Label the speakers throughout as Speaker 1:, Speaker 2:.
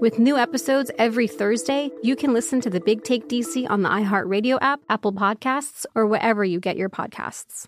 Speaker 1: With new episodes every Thursday, you can listen to the Big Take DC on the iHeartRadio app, Apple Podcasts, or wherever you get your podcasts.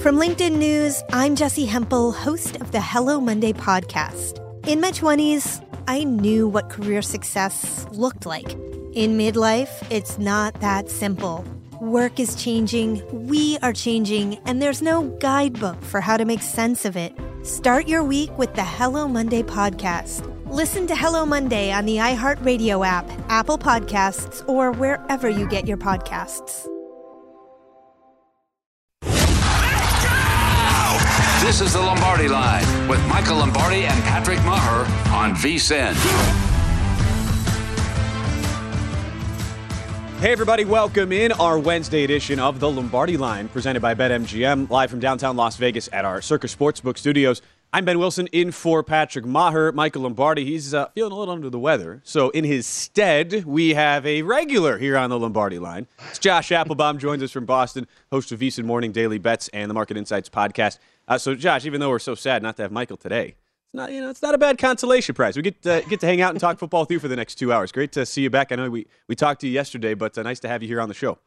Speaker 2: From LinkedIn News, I'm Jessi Hempel, host of the Hello Monday podcast. In my 20s, I knew what career success looked like. In midlife, it's not that simple. Work is changing, we are changing, and there's no guidebook for how to make sense of it. Start your week with the Hello Monday podcast. Listen to Hello Monday on the iHeartRadio app, Apple Podcasts, or wherever you get your podcasts.
Speaker 3: This is the Lombardi Line with Michael Lombardi and Patrick Meagher on VSIN.
Speaker 4: Hey, everybody, welcome in our Wednesday edition of the Lombardi Line, presented by BetMGM, live from downtown Las Vegas at our Circus Sportsbook studios. I'm Ben Wilson in for Patrick Meagher. Michael Lombardi, he's uh, feeling a little under the weather. So, in his stead, we have a regular here on the Lombardi line. It's Josh Appelbaum, joins us from Boston, host of VSiN Morning Daily Bets and the Market Insights podcast. Uh, so, Josh, even though we're so sad not to have Michael today, it's not you know it's not a bad consolation prize. We get to, get to hang out and talk football with you for the next two hours. Great to see you back. I know we we talked to you yesterday, but uh, nice to have you here on the show.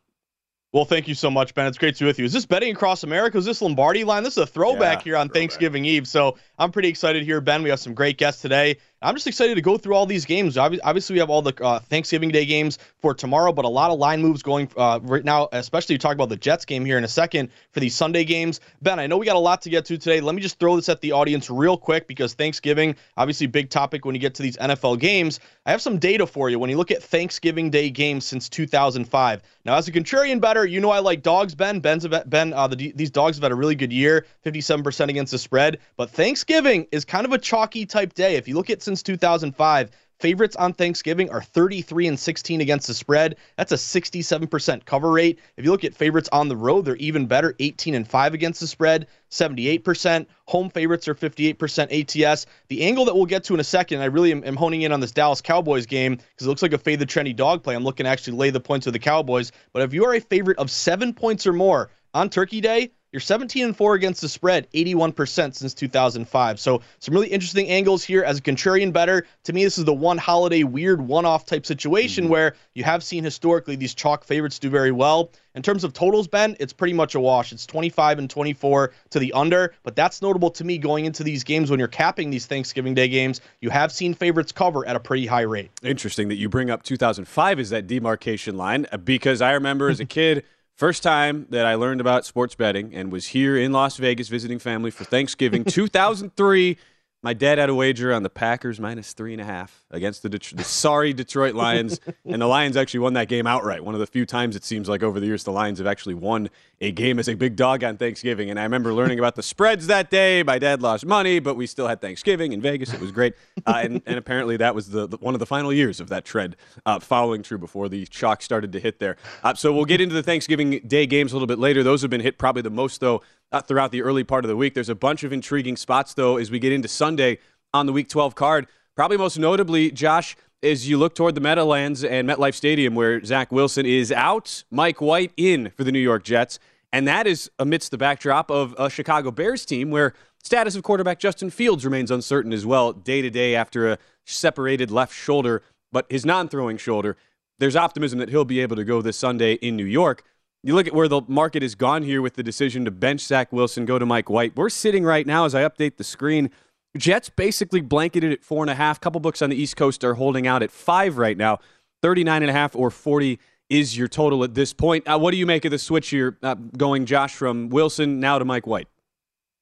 Speaker 5: Well, thank you so much, Ben. It's great to be with you. Is this betting across America? Is this Lombardi line? This is a throwback
Speaker 4: Yeah,
Speaker 5: here on
Speaker 4: throwback.
Speaker 5: Thanksgiving Eve. So I'm pretty excited here, Ben. We have some great guests today. I'm just excited to go through all these games. Obviously, we have all the uh, Thanksgiving Day games for tomorrow, but a lot of line moves going uh, right now, especially talk about the Jets game here in a second for these Sunday games. Ben, I know we got a lot to get to today. Let me just throw this at the audience real quick because Thanksgiving, obviously, big topic when you get to these NFL games. I have some data for you when you look at Thanksgiving Day games since 2005. Now, as a contrarian bettor, you know I like dogs, Ben. Ben's a, Ben, uh, the, these dogs have had a really good year, 57% against the spread. But Thanksgiving is kind of a chalky type day. If you look at since 2005, favorites on Thanksgiving are 33 and 16 against the spread. That's a 67% cover rate. If you look at favorites on the road, they're even better, 18 and 5 against the spread, 78%. Home favorites are 58% ATS. The angle that we'll get to in a second, I really am, am honing in on this Dallas Cowboys game because it looks like a fade the trendy dog play. I'm looking to actually lay the points with the Cowboys. But if you are a favorite of seven points or more on Turkey Day, you're 17 and 4 against the spread, 81% since 2005. So some really interesting angles here as a contrarian bettor. To me, this is the one holiday weird one-off type situation where you have seen historically these chalk favorites do very well. In terms of totals, Ben, it's pretty much a wash. It's 25 and 24 to the under, but that's notable to me going into these games when you're capping these Thanksgiving Day games. You have seen favorites cover at a pretty high rate.
Speaker 4: Interesting that you bring up 2005 as that demarcation line uh, because I remember as a kid, first time that I learned about sports betting and was here in Las Vegas visiting family for Thanksgiving, 2003. My dad had a wager on the Packers minus three and a half against the, Det- the sorry Detroit Lions, and the Lions actually won that game outright. One of the few times it seems like over the years the Lions have actually won a game as a big dog on Thanksgiving. And I remember learning about the spreads that day. My dad lost money, but we still had Thanksgiving in Vegas. It was great, uh, and, and apparently that was the, the one of the final years of that trend uh, following true before the chalk started to hit there. Uh, so we'll get into the Thanksgiving Day games a little bit later. Those have been hit probably the most though uh, throughout the early part of the week. There's a bunch of intriguing spots though as we get into Sunday on the Week 12 card. Probably most notably, Josh, as you look toward the Meadowlands and MetLife Stadium, where Zach Wilson is out, Mike White in for the New York Jets. And that is amidst the backdrop of a Chicago Bears team where status of quarterback Justin Fields remains uncertain as well, day to day after a separated left shoulder, but his non throwing shoulder. There's optimism that he'll be able to go this Sunday in New York. You look at where the market has gone here with the decision to bench Zach Wilson, go to Mike White. We're sitting right now as I update the screen. Jets basically blanketed at four and a half. Couple books on the East Coast are holding out at five right now. 39 and a half or 40 is your total at this point. Uh, what do you make of the switch here uh, going, Josh, from Wilson now to Mike White?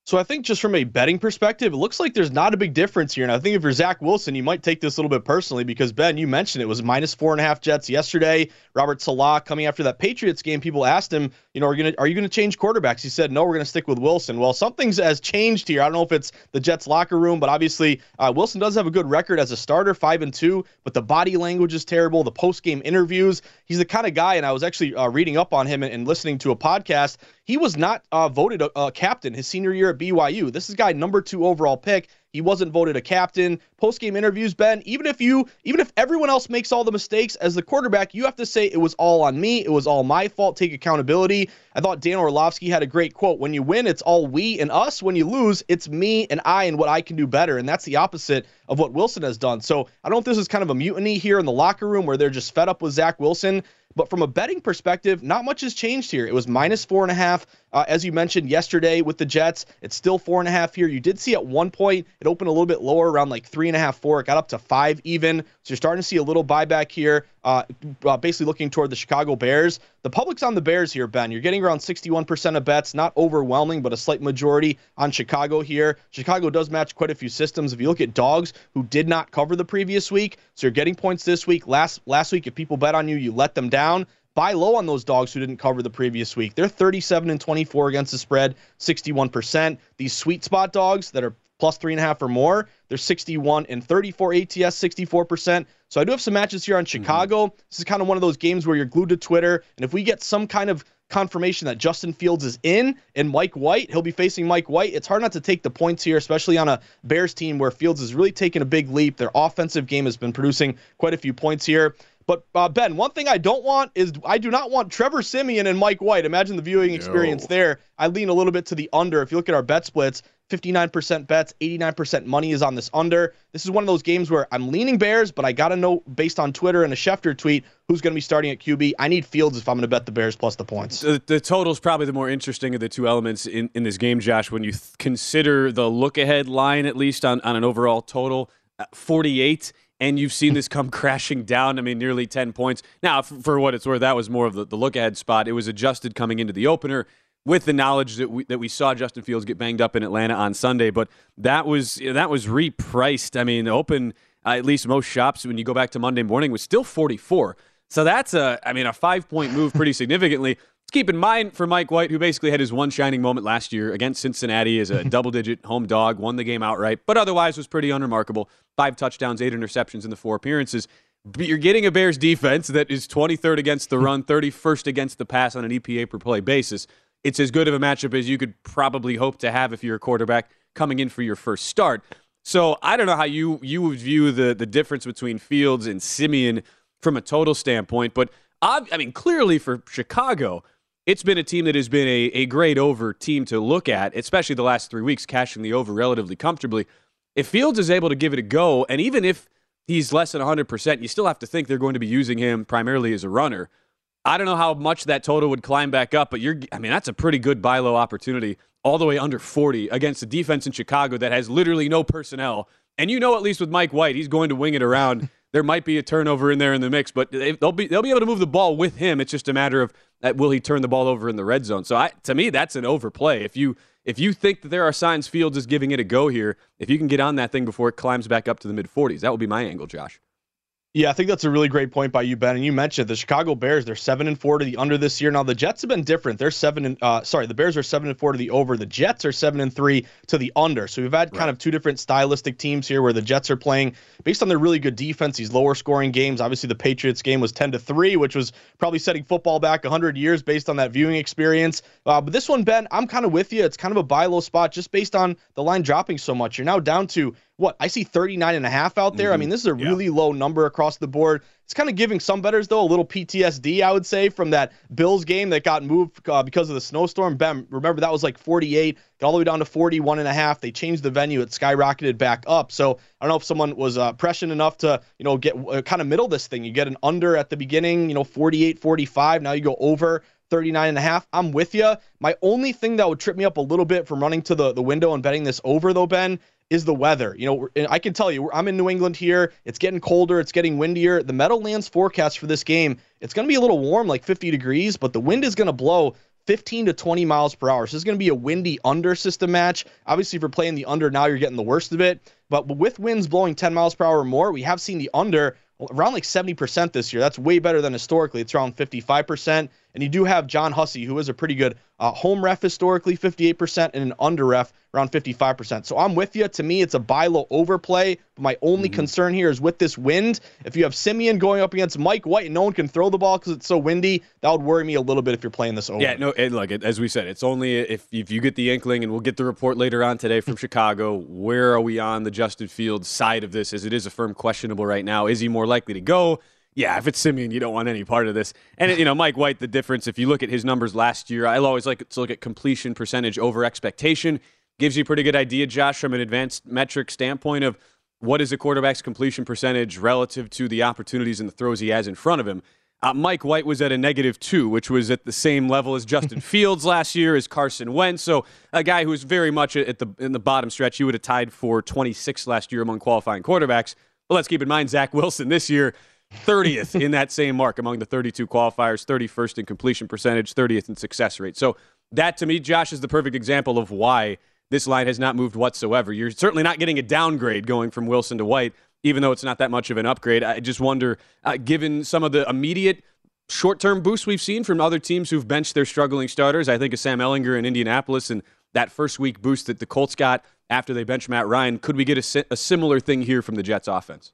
Speaker 5: So I think just from a betting perspective, it looks like there's not a big difference here. And I think if you're Zach Wilson, you might take this a little bit personally because Ben, you mentioned it was minus four and a half Jets yesterday. Robert Saleh coming after that Patriots game, people asked him, you know, are, gonna, are you going to change quarterbacks? He said, no, we're going to stick with Wilson. Well, something's has changed here. I don't know if it's the Jets locker room, but obviously uh, Wilson does have a good record as a starter, five and two, but the body language is terrible. The post game interviews, he's the kind of guy, and I was actually uh, reading up on him and, and, listening to a podcast. He was not uh, voted a, a captain his senior year at BYU. This is guy number two overall pick. He wasn't voted a captain. Post game interviews, Ben, even if you, even if everyone else makes all the mistakes as the quarterback, you have to say it was all on me. It was all my fault. Take accountability. I thought Dan Orlovsky had a great quote. When you win, it's all we and us. When you lose, it's me and I and what I can do better. And that's the opposite of what Wilson has done. So I don't know if this is kind of a mutiny here in the locker room where they're just fed up with Zach Wilson. But from a betting perspective, not much has changed here. It was minus four and a half, uh, as you mentioned yesterday with the Jets. It's still four and a half here. You did see at one point it opened a little bit lower, around like three and a half, four. It got up to five even. So you're starting to see a little buyback here, uh, uh, basically looking toward the Chicago Bears. The public's on the Bears here, Ben. You're getting around 61% of bets, not overwhelming, but a slight majority on Chicago here. Chicago does match quite a few systems. If you look at dogs who did not cover the previous week, so you're getting points this week. Last last week, if people bet on you, you let them down buy low on those dogs who didn't cover the previous week. They're 37 and 24 against the spread, 61%. These sweet spot dogs that are plus three and a half or more, they're 61 and 34 ATS, 64%. So I do have some matches here on mm-hmm. Chicago. Mm-hmm. This is kind of one of those games where you're glued to Twitter. And if we get some kind of confirmation that Justin Fields is in and Mike White, he'll be facing Mike White. It's hard not to take the points here, especially on a Bears team where Fields has really taken a big leap. Their offensive game has been producing quite a few points here. But uh, Ben, one thing I don't want is I do not want Trevor Siemian and Mike White. Imagine the viewing experience no. there. I lean a little bit to the under. If you look at our bet splits, 59% bets, 89% money is on this under. This is one of those games where I'm leaning Bears, but I got to know based on Twitter and a Schefter tweet who's going to be starting at QB. I need Fields if I'm going to bet the Bears plus the points.
Speaker 4: The, the total is probably the more interesting of the two elements in, in this game, Josh. When you th- consider the look ahead line, at least on, on an overall total, uh, 48 and you've seen this come crashing down. I mean, nearly 10 points. Now, for, for what it's worth, that was more of the, the look ahead spot. It was adjusted coming into the opener with the knowledge that we that we saw Justin Fields get banged up in Atlanta on Sunday, but that was that was repriced. I mean, open uh, at least most shops when you go back to Monday morning was still 44. So that's a I mean a 5 point move pretty significantly. Let's keep in mind for Mike White, who basically had his one shining moment last year against Cincinnati as a double digit home dog, won the game outright, but otherwise was pretty unremarkable. Five touchdowns, eight interceptions in the four appearances. But you're getting a Bears defense that is 23rd against the run, 31st against the pass on an EPA per play basis. It's as good of a matchup as you could probably hope to have if you're a quarterback coming in for your first start. So I don't know how you you would view the the difference between Fields and Siemian from a total standpoint, but I, I mean clearly for Chicago, it's been a team that has been a, a great over team to look at, especially the last three weeks, cashing the over relatively comfortably. If Fields is able to give it a go, and even if he's less than 100%, you still have to think they're going to be using him primarily as a runner. I don't know how much that total would climb back up, but you're, I mean, that's a pretty good buy low opportunity all the way under 40 against a defense in Chicago that has literally no personnel. And you know, at least with Mike White, he's going to wing it around. There might be a turnover in there in the mix, but they'll be they'll be able to move the ball with him. It's just a matter of that will he turn the ball over in the red zone? So I, to me, that's an overplay. If you if you think that there are signs Fields is giving it a go here, if you can get on that thing before it climbs back up to the mid 40s, that would be my angle, Josh.
Speaker 5: Yeah, I think that's a really great point by you, Ben. And you mentioned the Chicago Bears; they're seven and four to the under this year. Now the Jets have been different. They're seven and uh, sorry, the Bears are seven and four to the over. The Jets are seven and three to the under. So we've had right. kind of two different stylistic teams here, where the Jets are playing based on their really good defense. These lower scoring games. Obviously, the Patriots game was ten to three, which was probably setting football back hundred years based on that viewing experience. Uh, but this one, Ben, I'm kind of with you. It's kind of a buy low spot just based on the line dropping so much. You're now down to what I see 39 and a half out there. Mm-hmm. I mean, this is a yeah. really low number across the board. It's kind of giving some bettors though a little PTSD, I would say, from that Bills game that got moved uh, because of the snowstorm. Ben, remember that was like 48, got all the way down to 41 and a half. They changed the venue, it skyrocketed back up. So I don't know if someone was uh, prescient enough to, you know, get uh, kind of middle this thing. You get an under at the beginning, you know, 48, 45. Now you go over 39 and a half. I'm with you. My only thing that would trip me up a little bit from running to the, the window and betting this over, though, Ben, is the weather. You know, I can tell you, I'm in New England here. It's getting colder. It's getting windier. The Meadowlands forecast for this game, it's going to be a little warm, like 50 degrees, but the wind is going to blow 15 to 20 miles per hour. So this is going to be a windy under system match. Obviously, if you're playing the under now, you're getting the worst of it. But with winds blowing 10 miles per hour or more, we have seen the under around like 70% this year. That's way better than historically. It's around 55%. And you do have John Hussey, who is a pretty good uh, home ref historically, 58%, and an under ref around 55%. So I'm with you. To me, it's a buy low overplay. But my only mm-hmm. concern here is with this wind. If you have Siemian going up against Mike White and no one can throw the ball because it's so windy, that would worry me a little bit if you're playing this over.
Speaker 4: Yeah, no, and look, as we said, it's only if, if you get the inkling, and we'll get the report later on today from Chicago. Where are we on the Justin Fields side of this? As it is a firm questionable right now. Is he more likely to go? Yeah, if it's Siemian, you don't want any part of this. And you know, Mike White, the difference. If you look at his numbers last year, I always like to look at completion percentage over expectation. Gives you a pretty good idea, Josh, from an advanced metric standpoint of what is a quarterback's completion percentage relative to the opportunities and the throws he has in front of him. Uh, Mike White was at a negative two, which was at the same level as Justin Fields last year, as Carson Wentz. So a guy who was very much at the in the bottom stretch. He would have tied for 26 last year among qualifying quarterbacks. But let's keep in mind Zach Wilson this year 30th in that same mark among the 32 qualifiers, 31st in completion percentage, 30th in success rate. So that to me, Josh, is the perfect example of why this line has not moved whatsoever. You're certainly not getting a downgrade going from Wilson to White, even though it's not that much of an upgrade. I just wonder, uh, given some of the immediate short-term boosts we've seen from other teams who've benched their struggling starters, I think of Sam Ehlinger in Indianapolis and that first week boost that the Colts got after they benched Matt Ryan. Could we get a, a similar thing here from the Jets offense?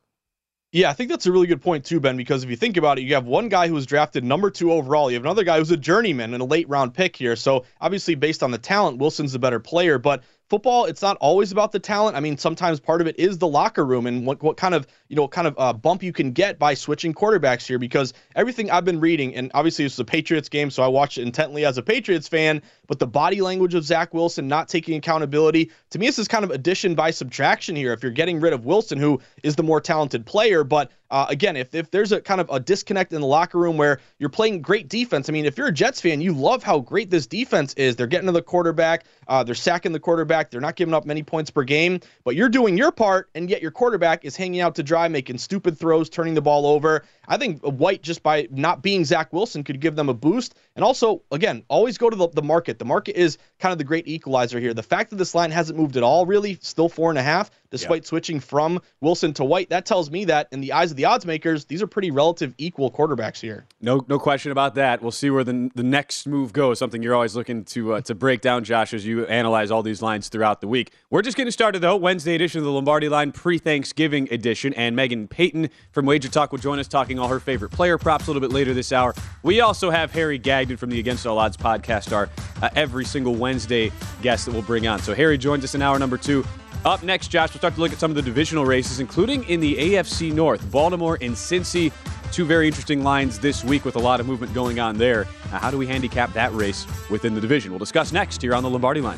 Speaker 5: Yeah, I think that's a really good point too, Ben, because if you think about it, you have one guy who was drafted number two overall. You have another guy who's a journeyman and a late round pick here. So obviously, based on the talent, Wilson's the better player. But football, it's not always about the talent. I mean, sometimes part of it is the locker room and what, what kind of, you know, kind of uh, bump you can get by switching quarterbacks here because everything I've been reading, and obviously it's a Patriots game, so I watched it intently as a Patriots fan, but the body language of Zach Wilson not taking accountability, to me, this is kind of addition by subtraction here. If you're getting rid of Wilson, who is the more talented player, but uh, again, if, if there's a kind of a disconnect in the locker room where you're playing great defense, I mean, if you're a Jets fan, you love how great this defense is. They're getting to the quarterback, uh, they're sacking the quarterback, they're not giving up many points per game, but you're doing your part, and yet your quarterback is hanging out to dry, making stupid throws, turning the ball over. I think White, just by not being Zach Wilson, could give them a boost. And also, again, always go to the, the market. The market is kind of the great equalizer here. The fact that this line hasn't moved at all, really, still four and a half, despite yeah. switching from Wilson to White, that tells me that in the eyes of the odds makers, these are pretty relative equal quarterbacks here.
Speaker 4: No, no question about that. We'll see where the, the next move goes. Something you're always looking to uh, to break down, Josh, as you analyze all these lines throughout the week. We're just getting started though. Wednesday edition of the Lombardi Line, pre-Thanksgiving edition, and Megan Payton from Wager Talk will join us talking all her favorite player props a little bit later this hour. We also have Harry Gagnon from the Against All Odds podcast, our uh, every single Wednesday guest that we'll bring on. So Harry joins us in hour number two. Up next, Josh, we'll start to look at some of the divisional races, including in the AFC North. Baltimore and Cincy, two very interesting lines this week with a lot of movement going on there. Now, how do we handicap that race within the division? We'll discuss next here on the Lombardi line.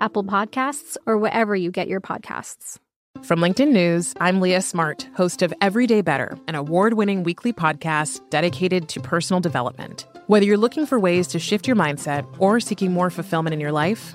Speaker 1: Apple Podcasts, or wherever you get your podcasts.
Speaker 6: From LinkedIn News, I'm Leah Smart, host of Everyday Better, an award winning weekly podcast dedicated to personal development. Whether you're looking for ways to shift your mindset or seeking more fulfillment in your life,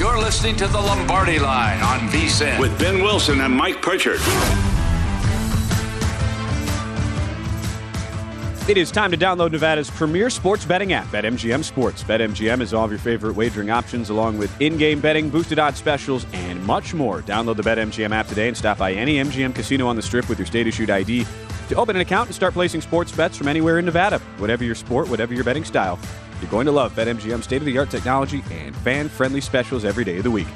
Speaker 3: You're listening to the Lombardi Line on VSIN
Speaker 7: with Ben Wilson and Mike Pritchard.
Speaker 4: It is time to download Nevada's premier sports betting app, BetMGM Sports. BetMGM is all of your favorite wagering options, along with in-game betting, boosted odds specials, and much more. Download the BetMGM app today and stop by any MGM casino on the Strip with your state-issued ID to open an account and start placing sports bets from anywhere in Nevada. Whatever your sport, whatever your betting style, you're going to love BetMGM state-of-the-art technology and fan-friendly specials every day of the week.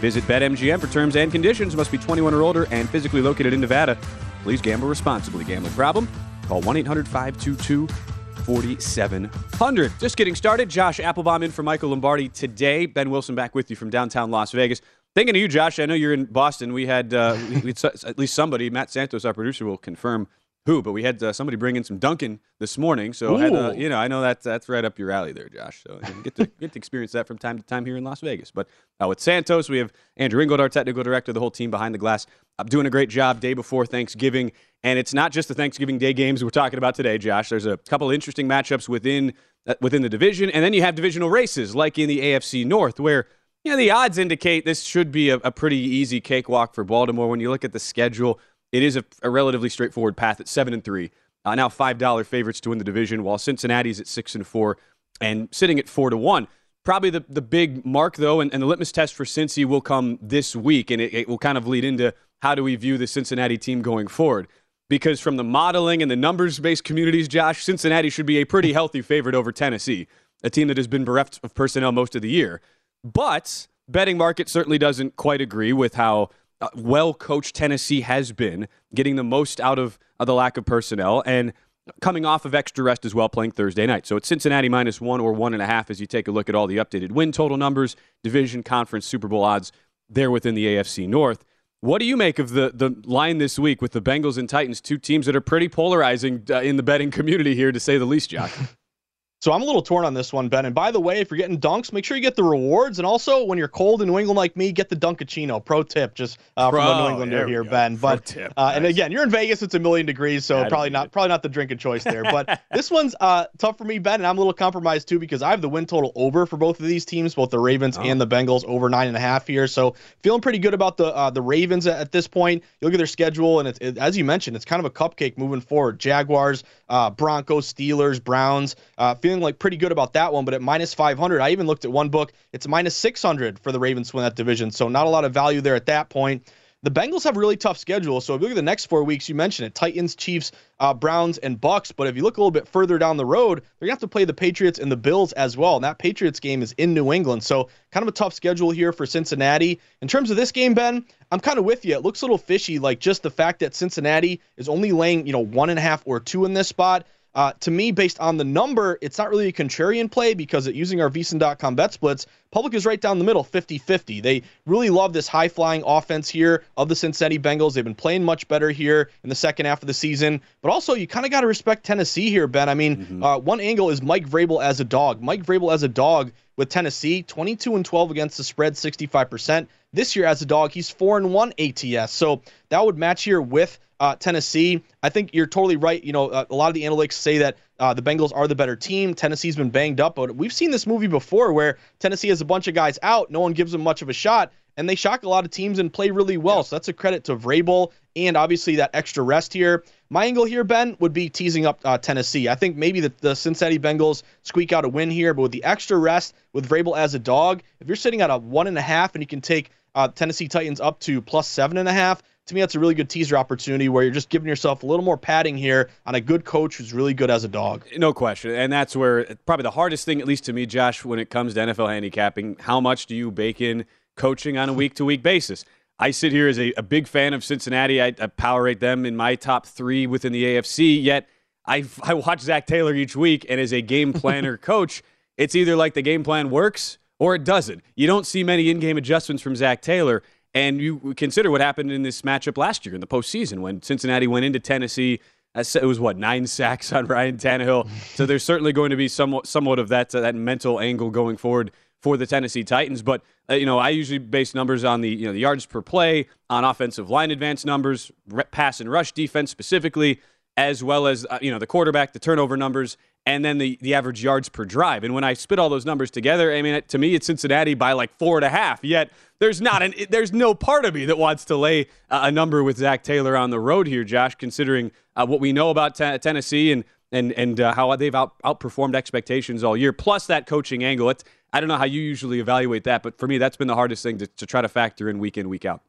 Speaker 4: Visit BetMGM for terms and conditions. Must be 21 or older and physically located in Nevada. Please gamble responsibly. Gambling problem? Call 1 800 522 4700. Just getting started. Josh Appelbaum in for Michael Lombardi today. Ben Wilson back with you from downtown Las Vegas. Thinking of you, Josh. I know you're in Boston. We had, uh, we, at least somebody, Matt Santos, our producer, will confirm who, but we had uh, somebody bring in some Duncan this morning. So, had, uh, you know, I know that that's right up your alley there, Josh. So, you get to get to experience that from time to time here in Las Vegas. But uh, with Santos, we have Andrew Ingold, our technical director, the whole team behind the glass, uh, doing a great job day before Thanksgiving. And it's not just the Thanksgiving Day games we're talking about today, Josh. There's a couple interesting matchups within uh, within the division, and then you have divisional races like in the AFC North, where you know the odds indicate this should be a, a pretty easy cakewalk for Baltimore. When you look at the schedule, it is a, a relatively straightforward path at seven and three. Uh, now five dollar favorites to win the division, while Cincinnati's at six and four and sitting at four to one. Probably the, the big mark though, and, and the litmus test for Cincy will come this week, and it, it will kind of lead into how do we view the Cincinnati team going forward. Because from the modeling and the numbers based communities, Josh, Cincinnati should be a pretty healthy favorite over Tennessee, a team that has been bereft of personnel most of the year. But betting market certainly doesn't quite agree with how well coached Tennessee has been, getting the most out of, of the lack of personnel. And coming off of extra rest as well, playing Thursday night. So it's Cincinnati minus one or one and a half as you take a look at all the updated win total numbers, division, conference, Super Bowl odds there within the AFC North. What do you make of the, the line this week with the Bengals and Titans, two teams that are pretty polarizing uh, in the betting community here, to say the least, Jock?
Speaker 5: So I'm a little torn on this one, Ben. And by the way, if you're getting dunks, make sure you get the rewards. And also, when you're cold in New England like me, get the Dunkaccino. Pro tip, just uh, Pro, from a New Englander here, go. Ben. But tip, uh, nice. and again, you're in Vegas; it's a million degrees, so yeah, probably not probably not the drinking choice there. But this one's uh, tough for me, Ben, and I'm a little compromised too because I have the win total over for both of these teams, both the Ravens oh. and the Bengals, over nine and a half here. So feeling pretty good about the uh, the Ravens at, at, this point. You look at their schedule, and it's it, as you mentioned, it's kind of a cupcake moving forward. Jaguars, uh, Broncos, Steelers, Browns. Uh, feeling like pretty good about that one, but at minus 500, I even looked at one book. It's minus 600 for the Ravens to win that division. So not a lot of value there at that point. The Bengals have a really tough schedule. So if you look at the next four weeks, you mentioned it Titans, Chiefs, uh, Browns, and Bucs. But if you look a little bit further down the road, they're to have to play the Patriots and the Bills as well. And that Patriots game is in New England. So kind of a tough schedule here for Cincinnati. In terms of this game, Ben, I'm kind of with you. It looks a little fishy, like just the fact that Cincinnati is only laying, you know, one and a half or two in this spot. Uh, to me, based on the number, it's not really a contrarian play because it, using our VSiN.com bet splits, public is right down the middle, 50 50. They really love this high flying offense here of the Cincinnati Bengals. They've been playing much better here in the second half of the season. But also, you kind of got to respect Tennessee here, Ben. I mean, mm-hmm. uh, one angle is Mike Vrabel as a dog. Mike Vrabel as a dog with Tennessee, 22 and 12 against the spread, 65%. This year as a dog, he's 4 and 1 ATS. So that would match here with uh, Tennessee. I think you're totally right. You know, uh, a lot of the analytics say that uh, the Bengals are the better team. Tennessee's been banged up, but we've seen this movie before where Tennessee has a bunch of guys out, no one gives them much of a shot, and they shock a lot of teams and play really well. Yeah. So that's a credit to Vrabel and obviously that extra rest here. My angle here, Ben, would be teasing up uh, Tennessee. I think maybe the, the Cincinnati Bengals squeak out a win here, but with the extra rest with Vrabel as a dog, if you're sitting at a one and a half and you can take uh, Tennessee Titans up to plus seven and a half, to me, that's a really good teaser opportunity where you're just giving yourself a little more padding here on a good coach who's really good as a dog.
Speaker 4: No question. And that's where probably the hardest thing, at least to me, Josh, when it comes to NFL handicapping, how much do you bake in coaching on a week to week basis? I sit here as a, a big fan of Cincinnati. I, I, power rate them in my top three within the AFC, yet I, I watch Zac Taylor each week, and as a game planner coach, it's either like the game plan works or it doesn't. You don't see many in game adjustments from Zac Taylor. And you consider what happened in this matchup last year in the postseason when Cincinnati went into Tennessee. It was what nine sacks on Ryan Tannehill. So there's certainly going to be somewhat somewhat of that uh, that mental angle going forward for the Tennessee Titans. But uh, you know, I usually base numbers on the you know the yards per play, on offensive line advance numbers, pass and rush defense specifically, as well as uh, you know the quarterback, the turnover numbers, and then the, the average yards per drive. And when I spit all those numbers together, I mean, to me, it's Cincinnati by like four and a half. Yet there's not an there's no part of me that wants to lay a number with Zac Taylor on the road here, Josh. Considering uh, what we know about t- Tennessee and and and uh, how they've out, outperformed expectations all year, plus that coaching angle. It's, I don't know how you usually evaluate that, but for me, that's been the hardest thing to, to try to factor in week in week out.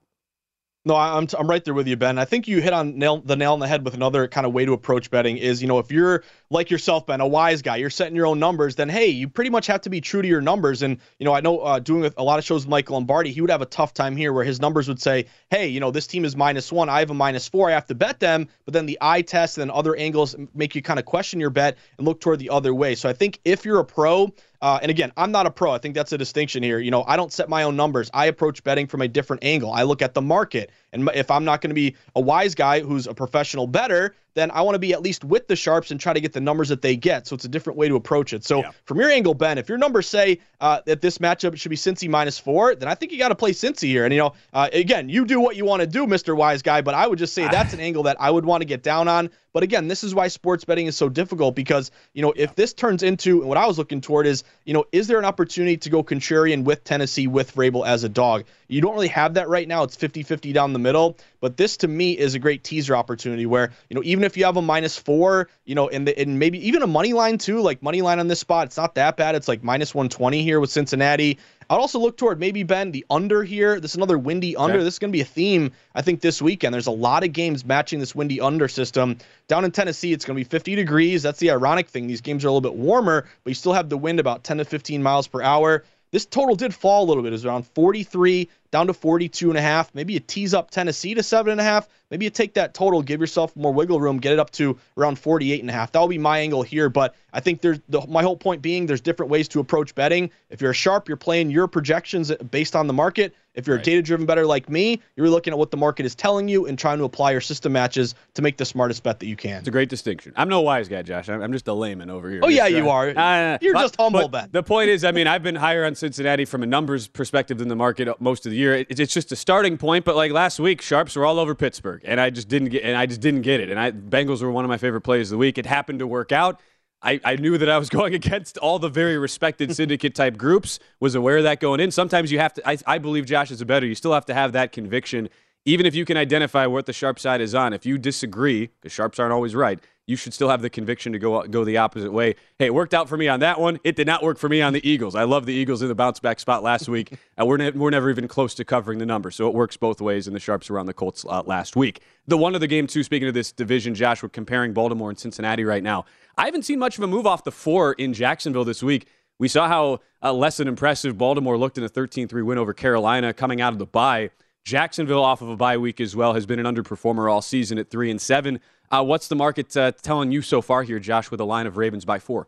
Speaker 5: No, I'm, t- I'm right there with you, Ben. I think you hit on nail, the nail on the head with another kind of way to approach betting is, you know, if you're like yourself, Ben, a wise guy, you're setting your own numbers, then hey, you pretty much have to be true to your numbers. And, you know, I know uh, doing a lot of shows with Michael Lombardi, he would have a tough time here where his numbers would say, hey, you know, this team is minus one, I have a minus four, I have to bet them. But then the eye test and then other angles make you kind of question your bet and look toward the other way. So I think if you're a pro, uh, and again, I'm not a pro. I think that's a distinction here. You know, I don't set my own numbers. I approach betting from a different angle. I look at the market. And if I'm not going to be a wise guy who's a professional bettor, then I want to be at least with the sharps and try to get the numbers that they get. So it's a different way to approach it. So yeah. from your angle, Ben, if your numbers say uh, that this matchup should be Cincy minus four, then I think you got to play Cincy here. And you know, uh, again, you do what you want to do, Mister Wise Guy. But I would just say that's an angle that I would want to get down on. But again, this is why sports betting is so difficult because, you know, if this turns into, and what I was looking toward is, you know, is there an opportunity to go contrarian with Tennessee with Vrabel as a dog? You don't really have that right now. It's 50 50 down the middle. But this to me is a great teaser opportunity where, you know, even if you have a minus four, you know, and, the, and maybe even a money line too, like money line on this spot, it's not that bad. It's like minus 120 here with Cincinnati. I'd also look toward maybe Ben the under here. This is another windy under. Okay. This is going to be a theme I think this weekend. There's a lot of games matching this windy under system. Down in Tennessee, it's going to be 50 degrees. That's the ironic thing. These games are a little bit warmer, but you still have the wind about 10 to 15 miles per hour. This total did fall a little bit. It was around 43 down to 42 and a half. Maybe you tease up Tennessee to seven and a half. Maybe you take that total, give yourself more wiggle room, get it up to around 48 and a half. That will be my angle here. But I think there's the, my whole point being there's different ways to approach betting. If you're a sharp, you're playing your projections based on the market. If you're right. a data driven bettor like me, you're looking at what the market is telling you and trying to apply your system matches to make the smartest bet that you can.
Speaker 4: It's a great distinction. I'm no wise guy, Josh. I'm just a layman over here.
Speaker 5: Oh, yeah, you are. Uh, you're but, just humble, Ben.
Speaker 4: The point is, I mean, I've been higher on Cincinnati from a numbers perspective than the market most of the year. It's just a starting point, but like last week, Sharps were all over Pittsburgh, and I just didn't get, and I just didn't get it. And I Bengals were one of my favorite plays of the week. It happened to work out. I, I knew that I was going against all the very respected syndicate type groups, was aware of that going in. Sometimes you have to, I, I believe Josh is a better. You still have to have that conviction, even if you can identify what the sharp side is on. If you disagree, because sharps aren't always right, you should still have the conviction to go go the opposite way. Hey, it worked out for me on that one. It did not work for me on the Eagles. I love the Eagles in the bounce back spot last week. Uh, we're, ne- we're never even close to covering the number, so it works both ways. And the sharps were on the Colts uh, last week. The one of the game too. Speaking of this division, Josh, we're comparing Baltimore and Cincinnati right now. I haven't seen much of a move off the four in Jacksonville this week. We saw how uh, less than impressive Baltimore looked in a 13-3 win over Carolina coming out of the bye. Jacksonville off of a bye week as well has been an underperformer all season at three and seven. Uh, what's the market uh, telling you so far here, Josh, with a line of Ravens by four?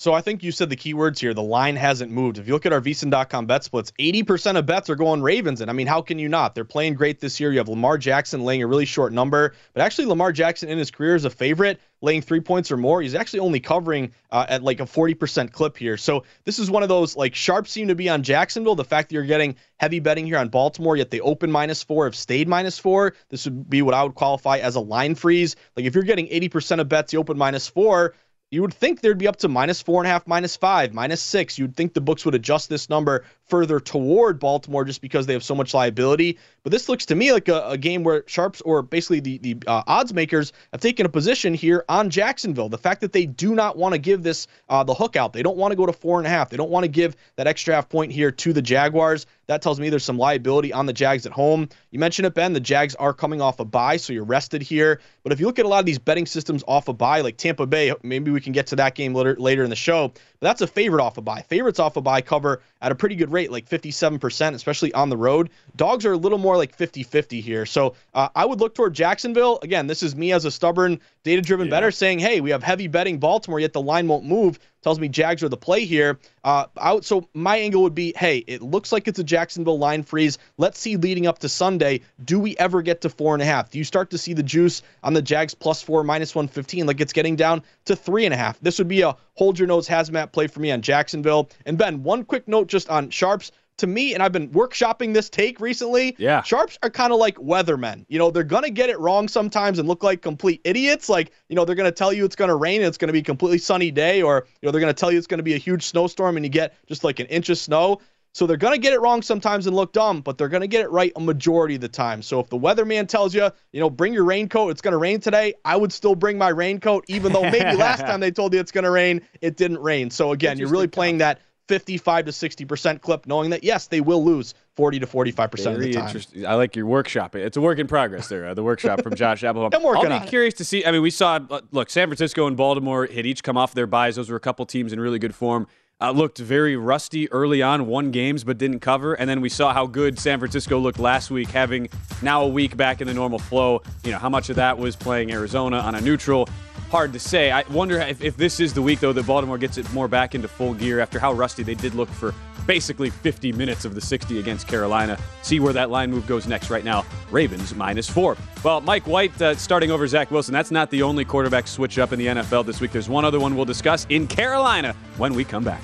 Speaker 5: So I think you said the key words here. The line hasn't moved. If you look at our VSiN.com bet splits, 80% of bets are going Ravens. And I mean, how can you not? They're playing great this year. You have Lamar Jackson laying a really short number. But actually, Lamar Jackson in his career is a favorite, laying three points or more. He's actually only covering uh, at like a 40% clip here. So this is one of those like sharps seem to be on Jacksonville. The fact that you're getting heavy betting here on Baltimore, yet they open minus four, have stayed minus four. This would be what I would qualify as a line freeze. Like if you're getting 80% of bets, you open minus four you would think there'd be up to minus four and a half, minus five, minus six. You'd think the books would adjust this number further toward Baltimore just because they have so much liability. But this looks to me like a, a game where sharps or basically the the uh, odds makers have taken a position here on Jacksonville. The fact that they do not want to give this uh, the hook out, they don't want to go to four and a half. They don't want to give that extra half point here to the Jaguars. That tells me there's some liability on the Jags at home. You mentioned it, Ben. The Jags are coming off a bye, so you're rested here. But if you look at a lot of these betting systems off a bye, like Tampa Bay, maybe we can get to that game later later in the show. But that's a favorite off a bye. Favorites off a bye cover at a pretty good rate, like 57%, especially on the road. Dogs are a little more like 50 50 here. So uh, I would look toward Jacksonville. Again, this is me as a stubborn, data driven yeah. bettor saying, hey, we have heavy betting Baltimore, yet the line won't move tells me Jags are the play here. Uh, out. So my angle would be, hey, it looks like it's a Jacksonville line freeze. Let's see leading up to Sunday, do we ever get to four and a half? Do you start to see the juice on the Jags plus four minus one fifteen? Like it's getting down to three and a half. This would be a hold your nose hazmat play for me on Jacksonville. And Ben, one quick note just on sharps to me, and I've been workshopping this take recently.
Speaker 4: Yeah.
Speaker 5: Sharps are kind of like weathermen. You know, they're going to get it wrong sometimes and look like complete idiots. Like, you know, they're going to tell you it's going to rain and it's going to be a completely sunny day, or, you know, they're going to tell you it's going to be a huge snowstorm and you get just like an inch of snow. So they're going to get it wrong sometimes and look dumb, but they're going to get it right a majority of the time. So if the weatherman tells you, you know, bring your raincoat, it's going to rain today, I would still bring my raincoat, even though maybe last time they told you it's going to rain, it didn't rain. So again, you're really playing that 55 to 60% clip, knowing that, yes, they will lose 40 to 45% Very of the time. Interesting.
Speaker 4: I like your workshop. It's a work in progress there, uh, the workshop from Josh Appelbaum.
Speaker 5: I'm working
Speaker 4: I'll be curious to see. I mean, we saw, uh, look, San Francisco and Baltimore had each come off their byes. Those were a couple teams in really good form. Uh, looked very rusty early on, won games but didn't cover. And then we saw how good San Francisco looked last week, having now a week back in the normal flow. You know, how much of that was playing Arizona on a neutral hard to say. I wonder if, if this is the week, though, that Baltimore gets it more back into full gear after how rusty they did look for basically 50 minutes of the 60 against Carolina. See where that line move goes next right now. Ravens minus four. Well, Mike White uh, starting over Zach Wilson. That's not the only quarterback switch up in the NFL this week. There's one other one we'll discuss in Carolina when we come back.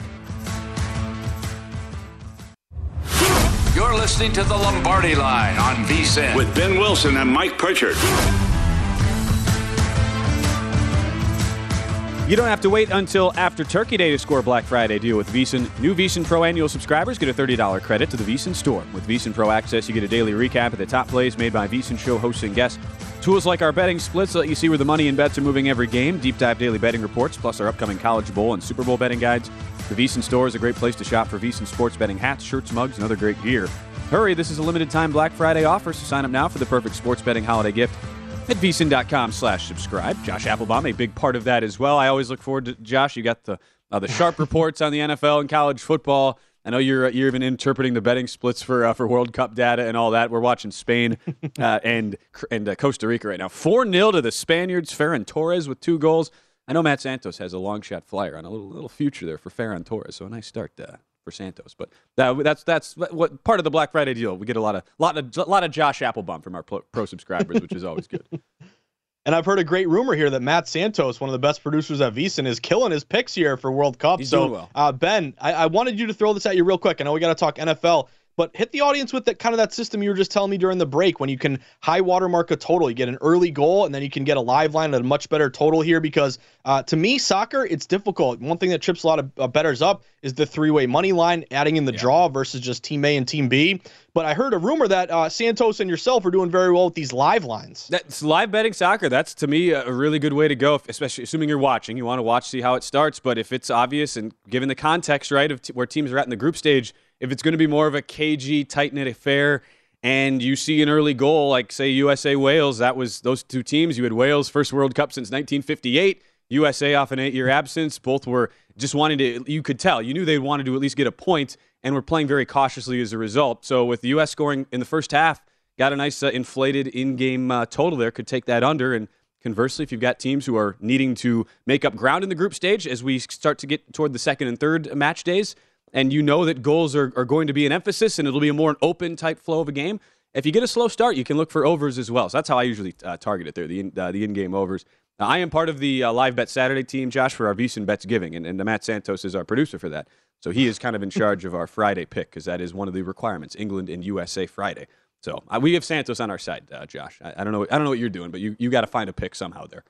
Speaker 3: You're listening to the Lombardi line on VSIN
Speaker 7: with Ben Wilson and Mike Pritchard.
Speaker 4: You don't have to wait until after Turkey Day to score Black Friday deal with VSiN. New VSiN Pro annual subscribers get a $30 credit to the VSiN store. With VSiN Pro access, you get a daily recap of the top plays made by VSiN show hosts and guests. Tools like our betting splits let you see where the money and bets are moving every game, deep dive daily betting reports, plus our upcoming College Bowl and Super Bowl betting guides. The VSiN store is a great place to shop for VSiN sports betting hats, shirts, mugs, and other great gear. Hurry, this is a limited time Black Friday offer, so sign up now for the perfect sports betting holiday gift at vsin.com slash subscribe. Josh Appelbaum, a big part of that as well. I always look forward to Josh. You got the uh, the sharp reports on the NFL and college football. I know you're you're even interpreting the betting splits for uh, for World Cup data and all that. We're watching Spain uh, and and uh, Costa Rica right now. Four 0 to the Spaniards. Ferran Torres with two goals. I know Matt Santos has a long shot flyer on a little little future there for Ferran Torres. So a nice start uh, for Santos. But that, that's that's what part of the Black Friday deal. We get a lot of lot of lot of Josh Appelbaum from our pro, pro subscribers, which is always good.
Speaker 5: And I've heard a great rumor here that Matt Santos, one of the best producers at VSiN, is killing his picks here for World Cup.
Speaker 4: He's
Speaker 5: so,
Speaker 4: well.
Speaker 5: uh, Ben, I, I wanted you to throw this at you real quick. I know we got to talk NFL, but hit the audience with that kind of that system you were just telling me during the break when you can high watermark a total. You get an early goal, and then you can get a live line at a much better total here. Because uh, to me, soccer it's difficult. One thing that trips a lot of uh, bettors up is the three-way money line, adding in the yeah. draw versus just team A and team B. But I heard a rumor that uh, Santos and yourself are doing very well with these live lines.
Speaker 4: That's live betting soccer. That's to me a really good way to go, especially assuming you're watching. You want to watch, see how it starts. But if it's obvious and given the context, right, of t- where teams are at in the group stage if it's going to be more of a cagey, tight knit affair, and you see an early goal, like say USA Wales, that was those two teams. You had Wales first World Cup since 1958. USA off an eight-year absence. Both were just wanting to. You could tell. You knew they wanted to at least get a point, and were playing very cautiously as a result. So with the U.S. scoring in the first half, got a nice uh, inflated in-game uh, total there. Could take that under. And conversely, if you've got teams who are needing to make up ground in the group stage as we start to get toward the second and third match days, and you know that goals are, are going to be an emphasis and it'll be a more an open type flow of a game. If you get a slow start, you can look for overs as well. So that's how I usually uh, target it there, the, in, uh, the in-game overs. Now, I am part of the uh, Live Bet Saturday team, Josh, for our VSiN Bets Giving, and, and Matt Santos is our producer for that. So he is kind of in charge of our Friday pick because that is one of the requirements, England and USA Friday. So uh, we have Santos on our side, uh, Josh. I, I, don't know. I don't know what you're doing, but you, you got to find a pick somehow there.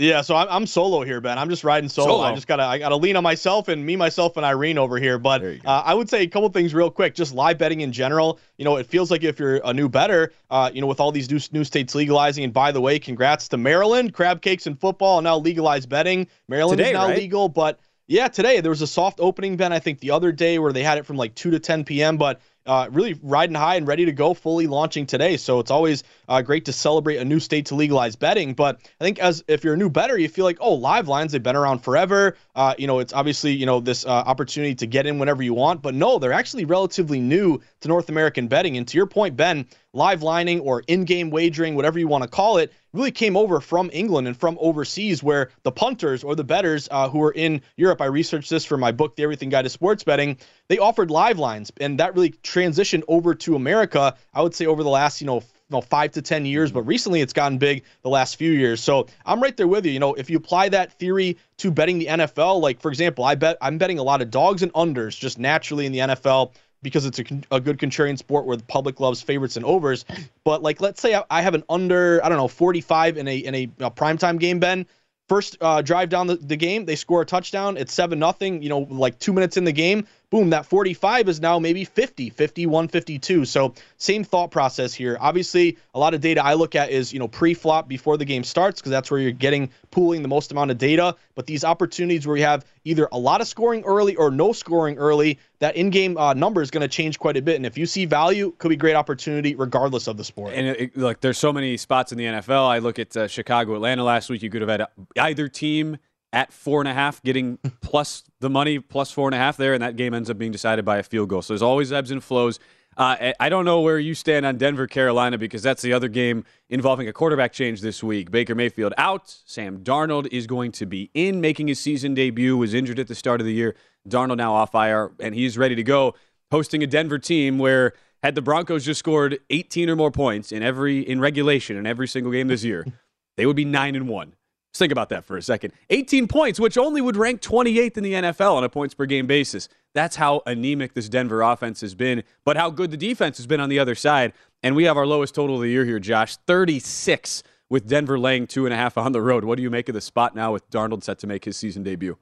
Speaker 5: Yeah, so I'm, I'm solo here, Ben. I'm just riding solo. solo. I just gotta I gotta lean on myself and me, myself, and Irene over here. But uh, I would say a couple things real quick. Just live betting in general. You know, it feels like if you're a new bettor, uh, you know, with all these new, new states legalizing. And by the way, congrats to Maryland, crab cakes and football, and now legalized betting. Maryland
Speaker 4: today,
Speaker 5: is now
Speaker 4: right?
Speaker 5: legal, but yeah, today there was a soft opening, Ben. I think the other day where they had it from like two to 10 p.m. But uh, really riding high and ready to go, fully launching today. So it's always uh, great to celebrate a new state to legalize betting. But I think as if you're a new bettor, you feel like, oh, live lines they've been around forever. Uh, you know, it's obviously you know this uh, opportunity to get in whenever you want. But no, they're actually relatively new to North American betting. And to your point, Ben, live lining or in-game wagering, whatever you want to call it, really came over from England and from overseas, where the punters or the bettors uh, who were in Europe, I researched this for my book, The Everything Guide to Sports Betting, they offered live lines, and that really transitioned over to America. I would say over the last, you know, know, five to 10 years, but recently it's gotten big the last few years. So I'm right there with you. You know, if you apply that theory to betting the NFL, like for example, I bet I'm betting a lot of dogs and unders just naturally in the NFL because it's a, a good contrarian sport where the public loves favorites and overs. But like, let's say I, I have an under, I don't know, 45 in a in a, a primetime game, Ben. First uh, drive down the, the game, they score a touchdown. It's seven nothing. You know, like two minutes in the game, boom, that 45 is now maybe 50, 51, 52. So same thought process here. Obviously, a lot of data I look at is, you know, pre-flop before the game starts because that's where you're getting pooling the most amount of data. But these opportunities where you have either a lot of scoring early or no scoring early, that in-game uh, number is going to change quite a bit. And if you see value, could be great opportunity regardless of the sport.
Speaker 4: And it, look, there's so many spots in the NFL. I look at uh, Chicago, Atlanta last week. You could have had either team at four and a half, getting plus the money, plus four and a half there, and that game ends up being decided by a field goal. So there's always ebbs and flows. Uh, I don't know where you stand on Denver, Carolina, because that's the other game involving a quarterback change this week. Baker Mayfield out. Sam Darnold is going to be in, making his season debut. Was injured at the start of the year. Darnold now off IR, and he's ready to go, hosting a Denver team where had the Broncos just scored 18 or more points in every in regulation in every single game this year, they would be nine and one. Let's think about that for a second. 18 points, which only would rank 28th in the NFL on a points per game basis. That's how anemic this Denver offense has been, but how good the defense has been on the other side. And we have our lowest total of the year here, Josh 36, with Denver laying two and a half on the road. What do you make of the spot now with Darnold set to make his season debut?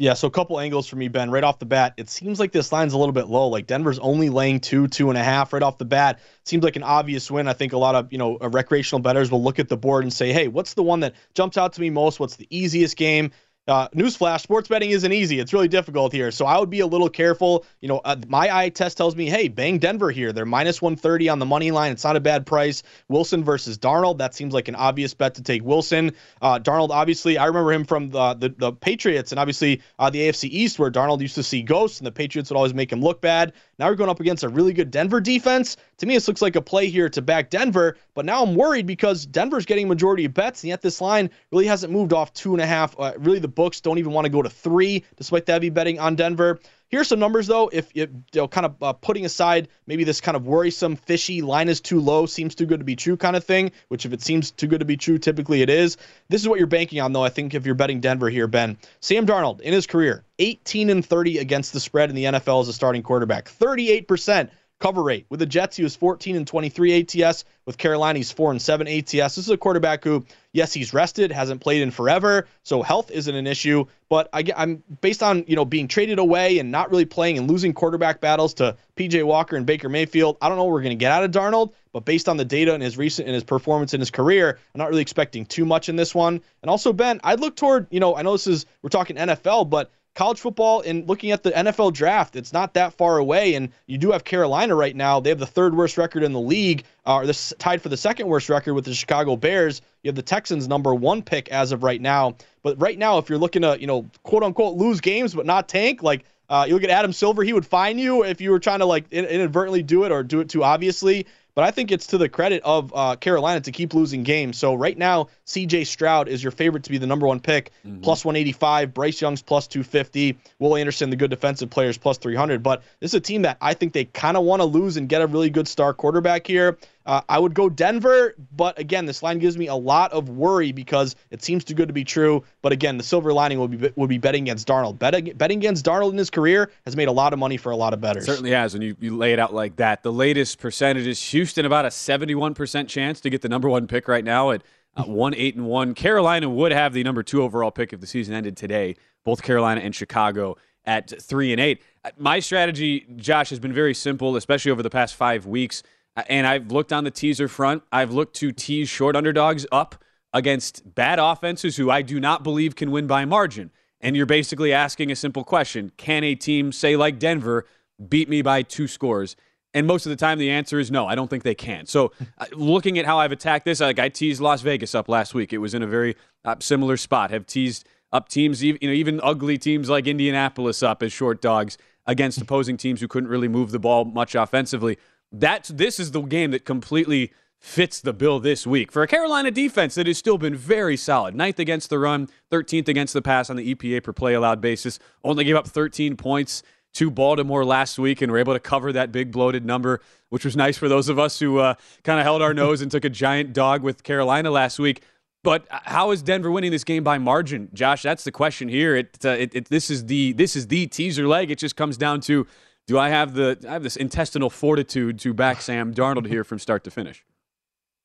Speaker 5: Yeah, so a couple angles for me, Ben. Right off the bat, it seems like this line's a little bit low. Like Denver's only laying two, two and a half right off the bat. Seems like an obvious win. I think a lot of you know uh, recreational bettors will look at the board and say, "Hey, what's the one that jumps out to me most? What's the easiest game?" Uh, newsflash: sports betting isn't easy. It's really difficult here. So I would be a little careful. You know, uh, my eye test tells me, hey, bang Denver here. They're minus 130 on the money line. It's not a bad price. Wilson versus Darnold. That seems like an obvious bet to take Wilson. Uh, Darnold, obviously, I remember him from the the, the Patriots and obviously uh, the AFC East, where Darnold used to see ghosts, and the Patriots would always make him look bad. Now we're going up against a really good Denver defense. To me, this looks like a play here to back Denver, but now I'm worried because Denver's getting majority of bets, and yet this line really hasn't moved off two and a half. Uh, really, the books don't even want to go to three, despite the heavy betting on Denver. Here's some numbers though. If you know, kind of uh, putting aside maybe this kind of worrisome, fishy line is too low, seems too good to be true kind of thing, which if it seems too good to be true, typically it is. This is what you're banking on though. I think if you're betting Denver here, Ben, Sam Darnold in his career, 18 and 30 against the spread in the NFL as a starting quarterback, 38% cover rate. With the Jets, he was 14 and 23 ATS. With Carolina, he's 4 and 7 ATS. This is a quarterback who, yes, he's rested, hasn't played in forever, so health isn't an issue. But I, am based on you know being traded away and not really playing and losing quarterback battles to PJ Walker and Baker Mayfield. I don't know what we're to get out of Darnold, but based on the data and his recent and his performance in his career, I'm not really expecting too much in this one. And also, Ben, I'd look toward you know I know this is we're talking NFL, but college football and looking at the NFL draft, it's not that far away. And you do have Carolina right now. They have the third worst record in the league, uh, or tied for the second worst record with the Chicago Bears. You have the Texans number one pick as of right now. But right now, if you're looking to, you know, quote unquote lose games but not tank, like uh, you look at Adam Silver, he would fine you if you were trying to like inadvertently do it or do it too obviously. But I think it's to the credit of uh, Carolina to keep losing games. So right now, C.J. Stroud is your favorite to be the number one pick, mm-hmm. plus 185. Bryce Young's plus 250. Will Anderson, the good defensive players, plus 300. But this is a team that I think they kind of want to lose and get a really good star quarterback here. Uh, I would go Denver, but again, this line gives me a lot of worry because it seems too good to be true. But again, the silver lining would be would be betting against Darnold. Betting, betting against Darnold in his career has made a lot of money for a lot of bettors.
Speaker 4: certainly has when you, you lay it out like that. The latest percentage is Houston about a 71% chance to get the number one pick right now at uh, one eight and one. Carolina would have the number two overall pick if the season ended today. Both Carolina and Chicago at three and eight. Uh, my strategy, Josh, has been very simple, especially over the past five weeks. And I've looked on the teaser front. I've looked to tease short underdogs up against bad offenses who I do not believe can win by margin. And you're basically asking a simple question Can a team, say like Denver, beat me by two scores? And most of the time, the answer is no. I don't think they can. So, uh, looking at how I've attacked this, like I teased Las Vegas up last week. It was in a very uh, similar spot. Have teased up teams, you know, even ugly teams like Indianapolis up as short dogs against opposing teams who couldn't really move the ball much offensively. That's this is the game that completely fits the bill this week for a Carolina defense that has still been very solid. Ninth against the run, 13th against the pass on the EPA per play allowed basis. Only gave up 13 points to Baltimore last week and were able to cover that big bloated number, which was nice for those of us who uh, kind of held our nose and took a giant dog with Carolina last week. But uh, how is Denver winning this game by margin, Josh? That's the question here. It, uh, it, it, this is the this is the teaser leg. It just comes down to do I have the I have this intestinal fortitude to back Sam Darnold here from start to finish?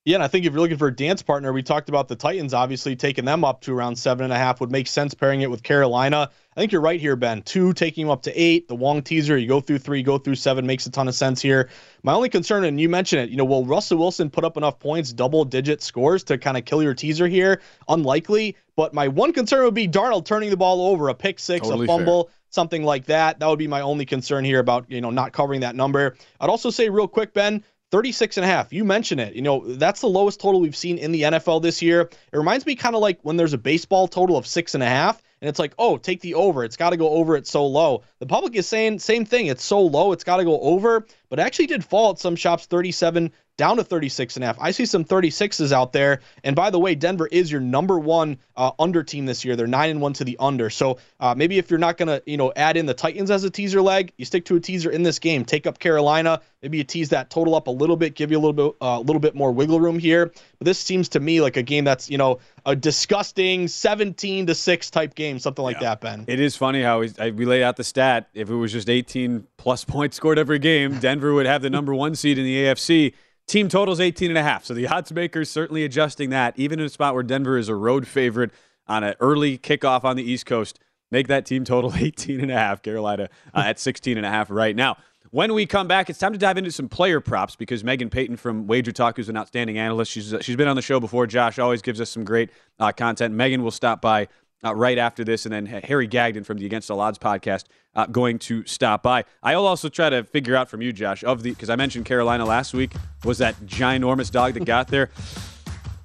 Speaker 5: Yeah, and I think if you're looking for a dance partner, we talked about the Titans obviously taking them up to around seven and a half would make sense pairing it with Carolina. I think you're right here, Ben. Two taking them up to eight. The Wong teaser, you go through three, go through seven, makes a ton of sense here. My only concern, and you mentioned it, you know, will Russell Wilson put up enough points, double digit scores to kind of kill your teaser here? Unlikely. But my one concern would be Darnold turning the ball over, a pick six, totally a fumble. Fair something like that. That would be my only concern here about, you know, not covering that number. I'd also say real quick, Ben, 36 and a half. You mentioned it. You know, that's the lowest total we've seen in the NFL this year. It reminds me kind of like when there's a baseball total of six and a half and it's like, oh, take the over. It's got to go over. It's so low. The public is saying same thing. It's so low. It's got to go over. But actually did fall at some shops 37 down to 36 and a half. I see some 36s out there. And by the way, Denver is your number one uh, under team this year. They're nine and one to the under. So uh, maybe if you're not gonna, you know, add in the Titans as a teaser leg, you stick to a teaser in this game. Take up Carolina. Maybe you tease that total up a little bit, give you a little bit, a uh, little bit more wiggle room here. But this seems to me like a game that's, you know, a disgusting 17 to six type game, something like yeah. that. Ben.
Speaker 4: It is funny how we, we laid out the stat. If it was just 18 plus points scored every game, Denver would have the number one seed in the AFC. Team totals 18 and a half. So the odds makers certainly adjusting that, even in a spot where Denver is a road favorite on an early kickoff on the East Coast. Make that team total 18 and a half. Carolina uh, at 16 and a half right now. When we come back, it's time to dive into some player props because Megan Payton from Wager Talk, who's an outstanding analyst, she's she's been on the show before. Josh always gives us some great uh, content. Megan will stop by uh, right after this, and then Harry Gagnon from the Against All Odds podcast uh, going to stop by. I'll also try to figure out from you, Josh, of the because I mentioned Carolina last week was that ginormous dog that got there.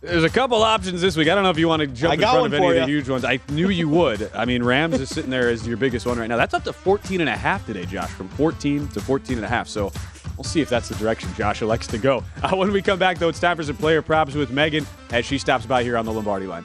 Speaker 4: There's a couple options this week. I don't know if you want to jump in front of any of the huge ones. I knew you would. I mean, Rams is sitting there as your biggest one right now. That's up to 14 and a half today, Josh, from 14 to 14 and a half. So we'll see if that's the direction Josh likes to go. Uh, when we come back, though, it's time for some player props with Megan as she stops by here on the Lombardi line.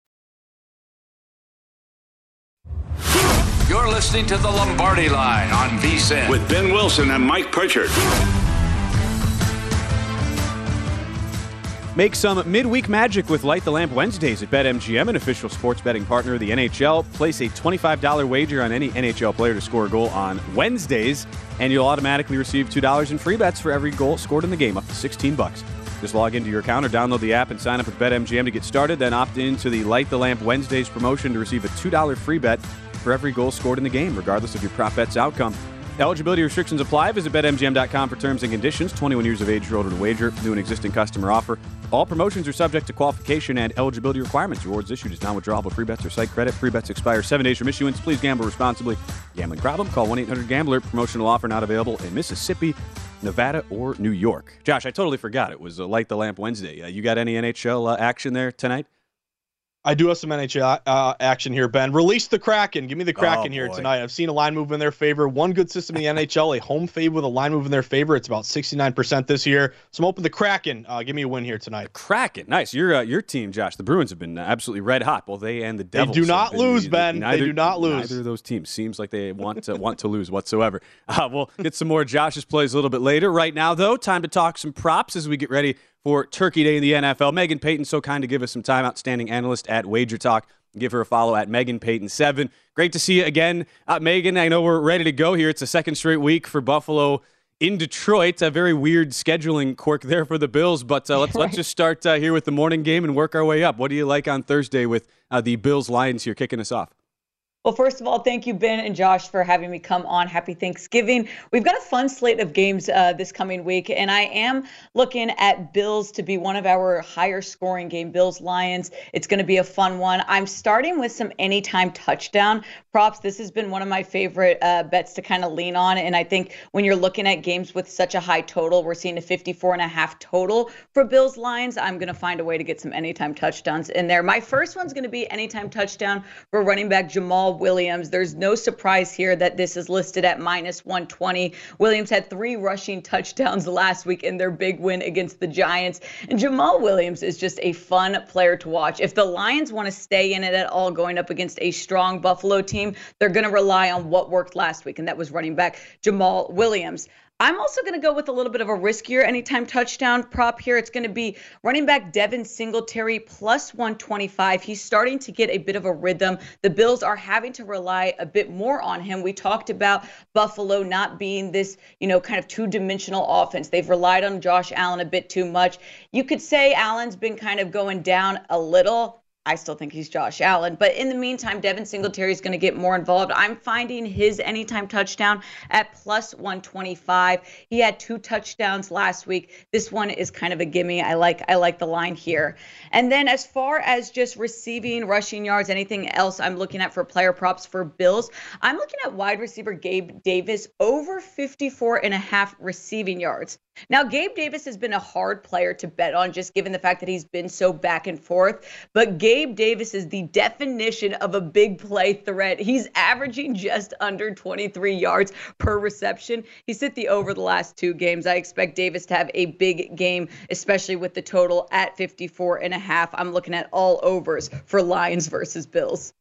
Speaker 3: You're listening to the Lombardi Line on VSiN
Speaker 7: with Ben Wilson and Mike Pritchard.
Speaker 4: Make some midweek magic with Light the Lamp Wednesdays at BetMGM, an official sports betting partner of the NHL. Place a $25 wager on any NHL player to score a goal on Wednesdays, and you'll automatically receive $2 in free bets for every goal scored in the game, up to 16 bucks. Just log into your account or download the app and sign up with BetMGM to get started. Then opt into the Light the Lamp Wednesdays promotion to receive a $2 free bet for every goal scored in the game, regardless of your prop bet's outcome. Eligibility restrictions apply. Visit BetMGM.com for terms and conditions. 21 years of age or older to wager. New and existing customer offer. All promotions are subject to qualification and eligibility requirements. Rewards issued as non-withdrawable free bets or site credit. Free bets expire seven days from issuance. Please gamble responsibly. Gambling problem? Call 1-800-GAMBLER. Promotional offer not available in Mississippi, Nevada, or New York. Josh, I totally forgot. It was a Light the Lamp Wednesday. Uh, you got any NHL uh, action there tonight?
Speaker 5: I do have some NHL uh, action here, Ben. Release the Kraken. Give me the Kraken oh, here tonight. I've seen a line move in their favor. One good system in the NHL, a home fave with a line move in their favor. It's about 69% this year. So I'm open the Kraken. Uh, give me a win here tonight. The
Speaker 4: Kraken. Nice. Your uh, your team, Josh. The Bruins have been absolutely red hot. Well, they and the Devils.
Speaker 5: They do not lose, Ben.
Speaker 4: Neither,
Speaker 5: they do not lose.
Speaker 4: Neither of those teams seems like they want to want to lose whatsoever. Uh, we'll get some more Josh's plays a little bit later. Right now, though, time to talk some props as we get ready for Turkey Day in the NFL. Megan Payton, so kind to give us some time, outstanding analyst at Wager Talk. Give her a follow at Megan Payton7. Great to see you again, uh, Megan. I know we're ready to go here. It's a second straight week for Buffalo in Detroit. A very weird scheduling quirk there for the Bills, but uh, let's let's just start uh, here with the morning game and work our way up. What do you like on Thursday with uh, the Bills Lions here kicking us off?
Speaker 8: Well, first of all, thank you, Ben and Josh, for having me come on. Happy Thanksgiving. We've got a fun slate of games uh, this coming week, and I am looking at Bills to be one of our higher scoring game. Bills Lions. It's going to be a fun one. I'm starting with some anytime touchdown props. This has been one of my favorite uh, bets to kind of lean on, and I think when you're looking at games with such a high total, we're seeing a 54 and a half total for Bills Lions. I'm going to find a way to get some anytime touchdowns in there. My first one's going to be anytime touchdown for running back Williams. There's no surprise here that this is listed at minus 120. Williams had three rushing touchdowns last week in their big win against the Giants. And Jamaal Williams is just a fun player to watch. If the Lions want to stay in it at all going up against a strong Buffalo team, they're going to rely on what worked last week, and that was running back Jamaal Williams. I'm also going to go with a little bit of a riskier anytime touchdown prop here. It's going to be running back Devin Singletary plus 125. He's starting to get a bit of a rhythm. The Bills are having to rely a bit more on him. We talked about Buffalo not being this, you know, kind of two dimensional offense. They've relied on Josh Allen a bit too much. You could say Allen's been kind of going down a little. I still think he's Josh Allen. But in the meantime, Devin Singletary is going to get more involved. I'm finding his anytime touchdown at plus 125. He had two touchdowns last week. This one is kind of a gimme. I like I like the line here. And then as far as just receiving, rushing yards, anything else I'm looking at for player props for Bills, I'm looking at wide receiver Gabe Davis over 54 and a half receiving yards. Now, Gabe Davis has been a hard player to bet on, just given the fact that he's been so back and forth. But Gabe Davis is the definition of a big play threat. He's averaging just under 23 yards per reception. He's hit the over the last two games. I expect Davis to have a big game, especially with the total at 54 and a half. I'm looking at all overs for Lions versus Bills.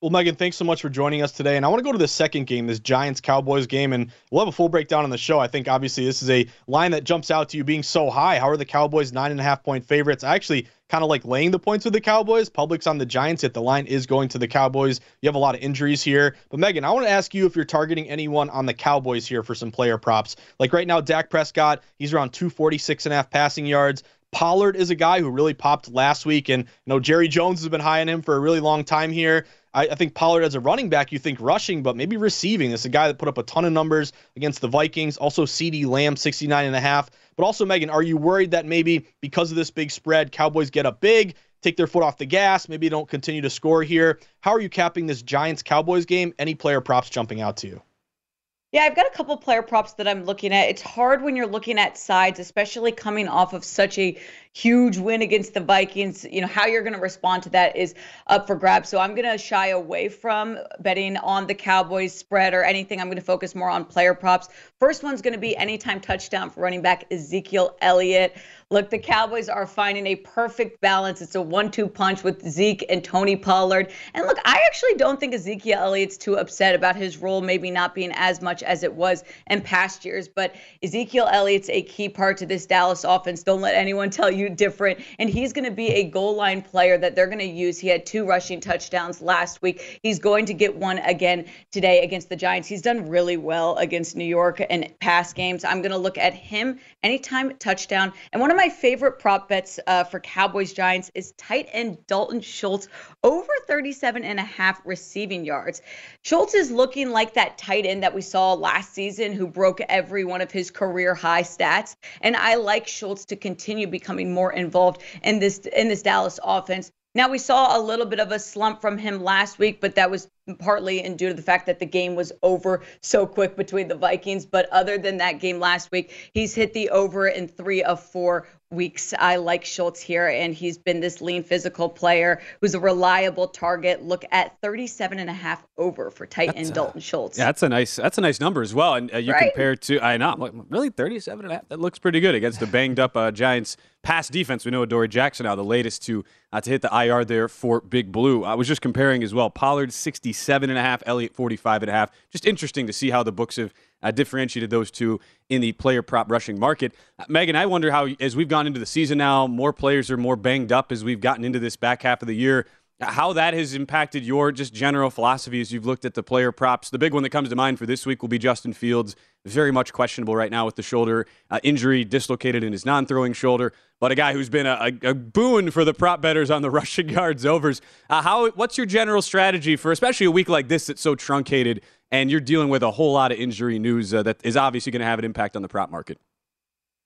Speaker 5: Well, Megan, thanks so much for joining us today. And I want to go to the second game, this Giants Cowboys game, and we'll have a full breakdown on the show. I think obviously this is a line that jumps out to you being so high. How are the Cowboys nine and a half point favorites? I actually kind of like laying the points with the Cowboys. Public's on the Giants, yet the line is going to the Cowboys. You have a lot of injuries here. But Megan, I want to ask you if you're targeting anyone on the Cowboys here for some player props. Like right now, Dak Prescott, he's around 246 and a half passing yards. Pollard is a guy who really popped last week, and you know Jerry Jones has been high on him for a really long time here. I, I, think Pollard as a running back, you think rushing, but maybe receiving. This is a guy that put up a ton of numbers against the Vikings. Also, CeeDee Lamb, 69 and a half. But also, Megan, are you worried that maybe because of this big spread, Cowboys get up big, take their foot off the gas, maybe don't continue to score here? How are you capping this Giants Cowboys game? Any player props jumping out to you?
Speaker 8: Yeah, I've got a couple player props that I'm looking at. It's hard when you're looking at sides, especially coming off of such a huge win against the Vikings. You know, how you're going to respond to that is up for grabs. So I'm going to shy away from betting on the Cowboys spread or anything. I'm going to focus more on player props. First one's going to be anytime touchdown for running back Ezekiel Elliott. Look, the Cowboys are finding a perfect balance. It's a one two punch with Zeke and Tony Pollard. And look, I actually don't think Ezekiel Elliott's too upset about his role maybe not being as much as it was in past years. But Ezekiel Elliott's a key part to this Dallas offense. Don't let anyone tell you different. And he's going to be a goal line player that they're going to use. He had two rushing touchdowns last week. He's going to get one again today against the Giants. He's done really well against New York and past games. I'm going to look at him anytime touchdown. And one of my favorite prop bets uh, for Cowboys Giants is tight end Dalton Schultz over 37 and a half receiving yards. Schultz is looking like that tight end that we saw last season who broke every one of his career high stats. And I like Schultz to continue becoming more involved in this in this Dallas offense. Now we saw a little bit of a slump from him last week, but that was partly and due to the fact that the game was over so quick between the Vikings. But other than that game last week, he's hit the over in three of four weeks. I like Schultz here, and he's been this lean physical player who's a reliable target. Look at 37 and a half over for tight end uh, Dalton Schultz.
Speaker 4: Yeah, that's a nice that's a nice number as well. And uh, you right? compare to I know like, really 37 and a half. That looks pretty good against the banged up uh, Giants pass defense. We know Adoree Jackson now the latest to uh, to hit the IR there for Big Blue. I was just comparing as well. Pollard 67 and a half, Elliott 45 and a half. Just interesting to see how the books have uh, differentiated those two in the player prop rushing market. Uh, Megan, I wonder how, as we've gone into the season now, more players are more banged up as we've gotten into this back half of the year. How that has impacted your just general philosophy as you've looked at the player props. The big one that comes to mind for this week will be Justin Fields, very much questionable right now with the shoulder uh, injury, dislocated in his non-throwing shoulder, but a guy who's been a, a, a boon for the prop bettors on the rushing yards overs. Uh, how? What's your general strategy for, especially a week like this that's so truncated, and you're dealing with a whole lot of injury news uh, that is obviously going to have an impact on the prop market?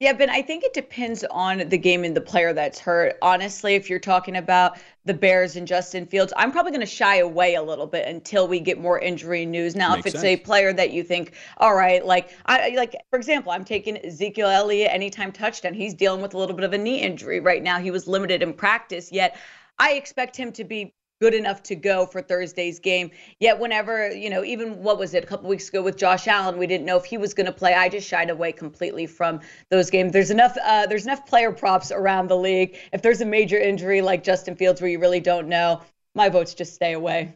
Speaker 8: Yeah, but I think it depends on the game and the player that's hurt. Honestly, if you're talking about the Bears and Justin Fields, I'm probably going to shy away a little bit until we get more injury news. Now, Makes if it's sense. a player that you think, all right, like I like for example, I'm taking Ezekiel Elliott anytime touchdown. He's dealing with a little bit of a knee injury right now. He was limited in practice, yet I expect him to be good enough to go for Thursday's game. Yet whenever, you know, even what was it a couple weeks ago with Josh Allen, we didn't know if he was going to play. I just shied away completely from those games. There's enough uh, there's enough player props around the league. If there's a major injury like Justin Fields where you really don't know, my votes just stay away.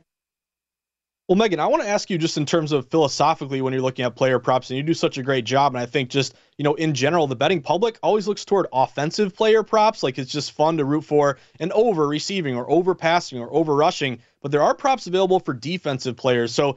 Speaker 5: Well, Megan, I want to ask you just in terms of philosophically when you're looking at player props, and you do such a great job. And I think just, you know, in general, the betting public always looks toward offensive player props. Like it's just fun to root for an over receiving or over passing or over rushing. But there are props available for defensive players. So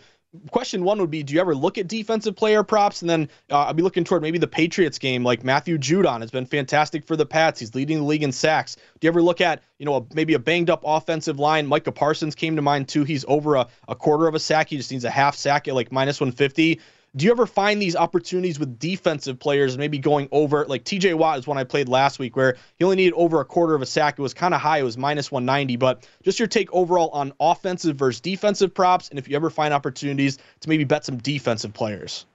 Speaker 5: question one would be do you ever look at defensive player props? And then uh, i'll be looking toward maybe the patriots game like matthew judon has been fantastic for the pats. He's leading the league in sacks. Do you ever look at you know a, maybe a banged up offensive line? Micah parsons came to mind too. He's over a, a quarter of a sack. He just needs a half sack at like minus 150 do you ever find these opportunities with defensive players maybe going over like TJ Watt is one I played last week where he only needed over a quarter of a sack. It was kind of high, it was minus 190, but just your take overall on offensive versus defensive props and if you ever find opportunities to maybe bet some defensive players.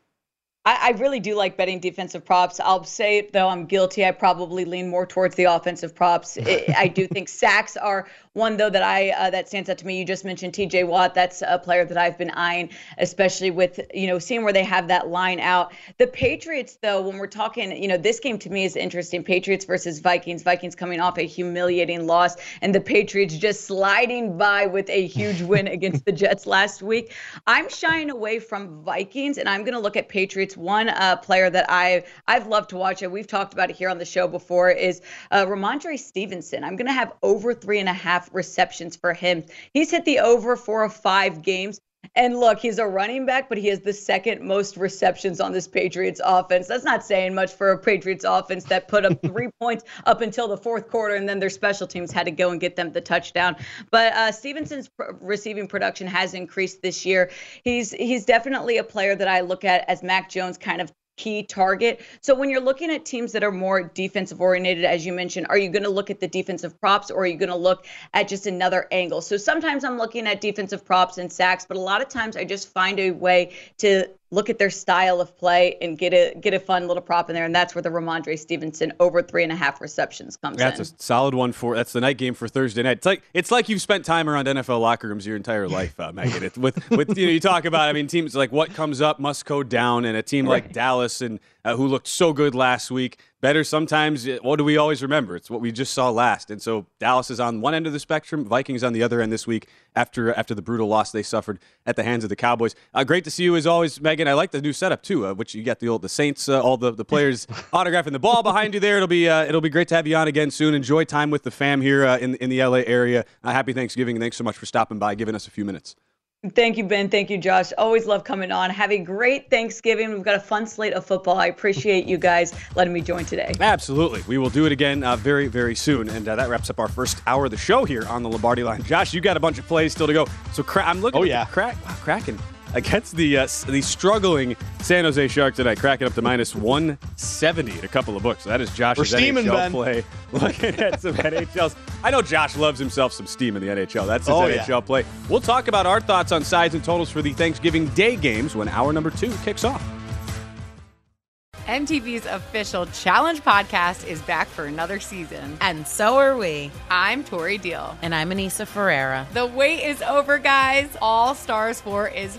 Speaker 8: I, I, really do like betting defensive props. I'll say, it though, I'm guilty. I probably lean more towards the offensive props. It, I do think sacks are one, though, that I uh, that stands out to me. You just mentioned T.J. Watt. That's a player that I've been eyeing, especially with you know seeing where they have that line out. The Patriots, though, when we're talking, you know, this game to me is interesting. Patriots versus Vikings. Vikings coming off a humiliating loss, and the Patriots just sliding by with a huge win against the Jets last week. I'm shying away from Vikings, and I'm going to look at Patriots it's one uh, player that I I've loved to watch and We've talked about it here on the show before. Is uh, Rhamondre Stevenson? I'm going to have over three and a half receptions for him. He's hit the over four of five games. And look, he's a running back, but he has the second most receptions on this Patriots offense. That's not saying much for a Patriots offense that put up three points up until the fourth quarter, and then their special teams had to go and get them the touchdown. But uh, Stevenson's pr- receiving production has increased this year. He's he's definitely a player that I look at as Mac Jones kind of key target. So when you're looking at teams that are more defensive oriented, as you mentioned, are you going to look at the defensive props or are you going to look at just another angle? So sometimes I'm looking at defensive props and sacks, but a lot of times I just find a way to look at their style of play and get a get a fun little prop in there, and that's where the Rhamondre Stevenson over three and a half receptions comes
Speaker 4: that's in. That's a solid one for that's the night game for Thursday night. It's like it's like you've spent time around NFL locker rooms your entire life, uh, Megan. with with you know you talk about I mean teams like what comes up must go down, and a team like right. Dallas and uh, who looked so good last week. Better sometimes, uh, what do we always remember? It's what we just saw last. And so Dallas is on one end of the spectrum, Vikings on the other end this week after after the brutal loss they suffered at the hands of the Cowboys. Uh, great to see you as always, Megan. I like the new setup too, uh, which you got the old the Saints, uh, all the, the players autographing the ball behind you there. It'll be uh, it'll be great to have you on again soon. Enjoy time with the fam here in in the LA area. happy Thanksgiving and thanks so much for stopping by, giving us a few minutes.
Speaker 8: Thank you, Ben. Thank you, Josh. Always love coming on. Have a great Thanksgiving. We've got a fun slate of football. I appreciate you guys letting me join today.
Speaker 4: Absolutely. We will do it again uh, very, very soon. And uh, that wraps up our first hour of the show here on the Lombardi line. Josh, you got a bunch of plays still to go. So cra- I'm looking
Speaker 5: oh,
Speaker 4: at
Speaker 5: yeah.
Speaker 4: crack, wow, Kraken against the uh, the struggling San Jose Sharks tonight, cracking up to minus 170 in a couple of books. So That is Josh's
Speaker 5: steaming,
Speaker 4: NHL
Speaker 5: ben.
Speaker 4: play. Looking at some NHLs. I know Josh loves himself some steam in the NHL. That's his
Speaker 5: Oh,
Speaker 4: NHL
Speaker 5: yeah.
Speaker 4: play. We'll talk about our thoughts on sides and totals for the Thanksgiving Day games when hour number two kicks off.
Speaker 9: MTV's official Challenge podcast is back for another season.
Speaker 10: And so are we.
Speaker 9: I'm Tori Deal.
Speaker 10: And I'm Aneesa Ferreira.
Speaker 9: The wait is over, guys. All Stars 4 is